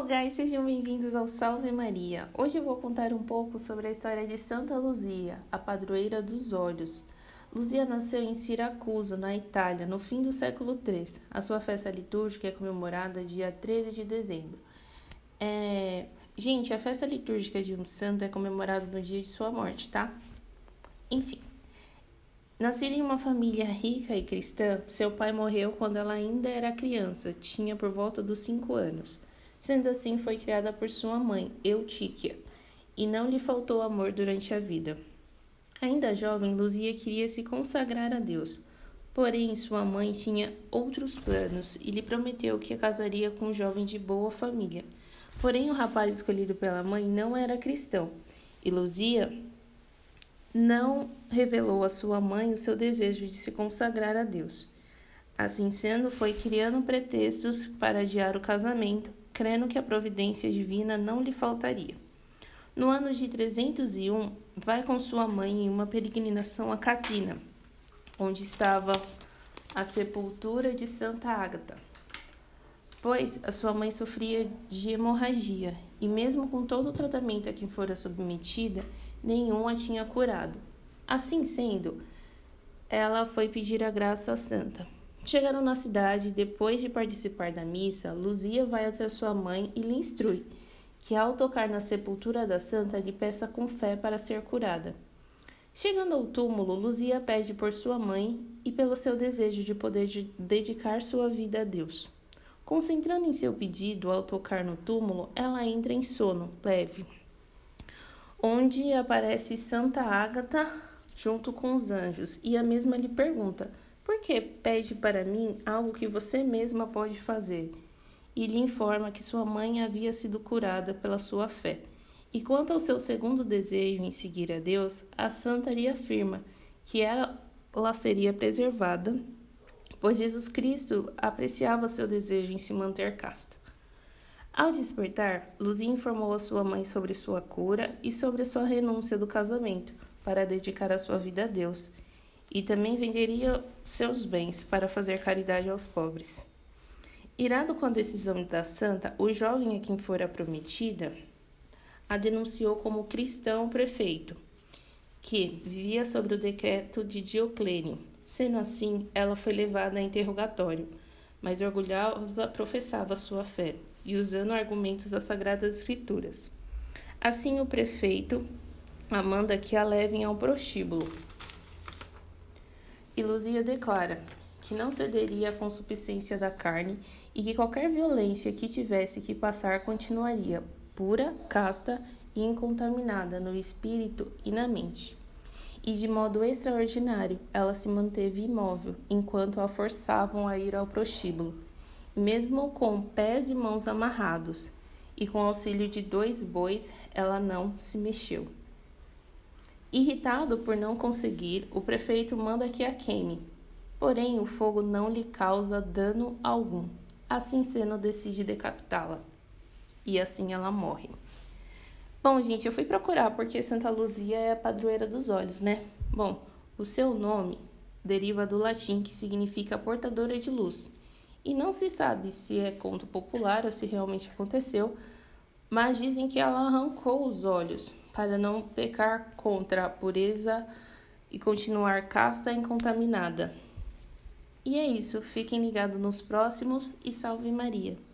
Hello guys, sejam bem-vindos ao Salve Maria. Hoje eu vou contar um pouco sobre a história de Santa Luzia, a padroeira dos olhos. Luzia nasceu em Siracusa, na Itália, no fim do século III. A sua festa litúrgica é comemorada dia 13 de dezembro. É... Gente, a festa litúrgica de um santo é comemorada no dia de sua morte, tá? Enfim. Nascida em uma família rica e cristã, seu pai morreu quando ela ainda era criança, tinha por volta dos 5 anos. Sendo assim, foi criada por sua mãe, Eutíquia, e não lhe faltou amor durante a vida. Ainda jovem, Luzia queria se consagrar a Deus. Porém, sua mãe tinha outros planos e lhe prometeu que a casaria com um jovem de boa família. Porém, o rapaz escolhido pela mãe não era cristão, e Luzia não revelou à sua mãe o seu desejo de se consagrar a Deus. Assim sendo, foi criando pretextos para adiar o casamento, crendo que a providência divina não lhe faltaria. No ano de 301, vai com sua mãe em uma peregrinação a Catrina, onde estava a sepultura de Santa Ágata, pois a sua mãe sofria de hemorragia e, mesmo com todo o tratamento a que fora submetida, nenhum a tinha curado. Assim sendo, ela foi pedir a graça à santa. Chegaram na cidade, depois de participar da missa, Luzia vai até sua mãe e lhe instrui que, ao tocar na sepultura da santa, lhe peça com fé para ser curada. Chegando ao túmulo, Luzia pede por sua mãe e pelo seu desejo de poder dedicar sua vida a Deus. Concentrando em seu pedido, ao tocar no túmulo, ela entra em sono leve, onde aparece Santa Ágata junto com os anjos, e a mesma lhe pergunta: porque pede para mim algo que você mesma pode fazer. E lhe informa que sua mãe havia sido curada pela sua fé. E quanto ao seu segundo desejo em seguir a Deus, a santa lhe afirma que ela, seria preservada, pois Jesus Cristo apreciava seu desejo em se manter casta. Ao despertar, Luzia informou a sua mãe sobre sua cura e sobre a sua renúncia do casamento para dedicar a sua vida a Deus e também venderia seus bens para fazer caridade aos pobres. Irado com a decisão da santa, o jovem a quem fora prometida a denunciou como cristão prefeito, que vivia sobre o decreto de Dioclênio. Sendo assim, ela foi levada a interrogatório, mas orgulhosa professava sua fé e usando argumentos das Sagradas Escrituras. Assim, o prefeito manda que a levem ao prostíbulo, e Luzia declara que não cederia à consuficência da carne e que qualquer violência que tivesse que passar continuaria pura, casta e incontaminada no espírito e na mente. E de modo extraordinário, ela se manteve imóvel enquanto a forçavam a ir ao prostíbulo, mesmo com pés e mãos amarrados, e com auxílio de dois bois, ela não se mexeu. Irritado por não conseguir, o prefeito manda que a queime. Porém, o fogo não lhe causa dano algum. Assim sendo, decide decapitá-la. E assim ela morre. Bom, gente, eu fui procurar porque Santa Luzia é a padroeira dos olhos, né? Bom, o seu nome deriva do latim que significa portadora de luz. E não se sabe se é conto popular ou se realmente aconteceu, mas dizem que ela arrancou os olhos para não pecar contra a pureza e continuar casta e incontaminada. E é isso, fiquem ligados nos próximos e salve Maria!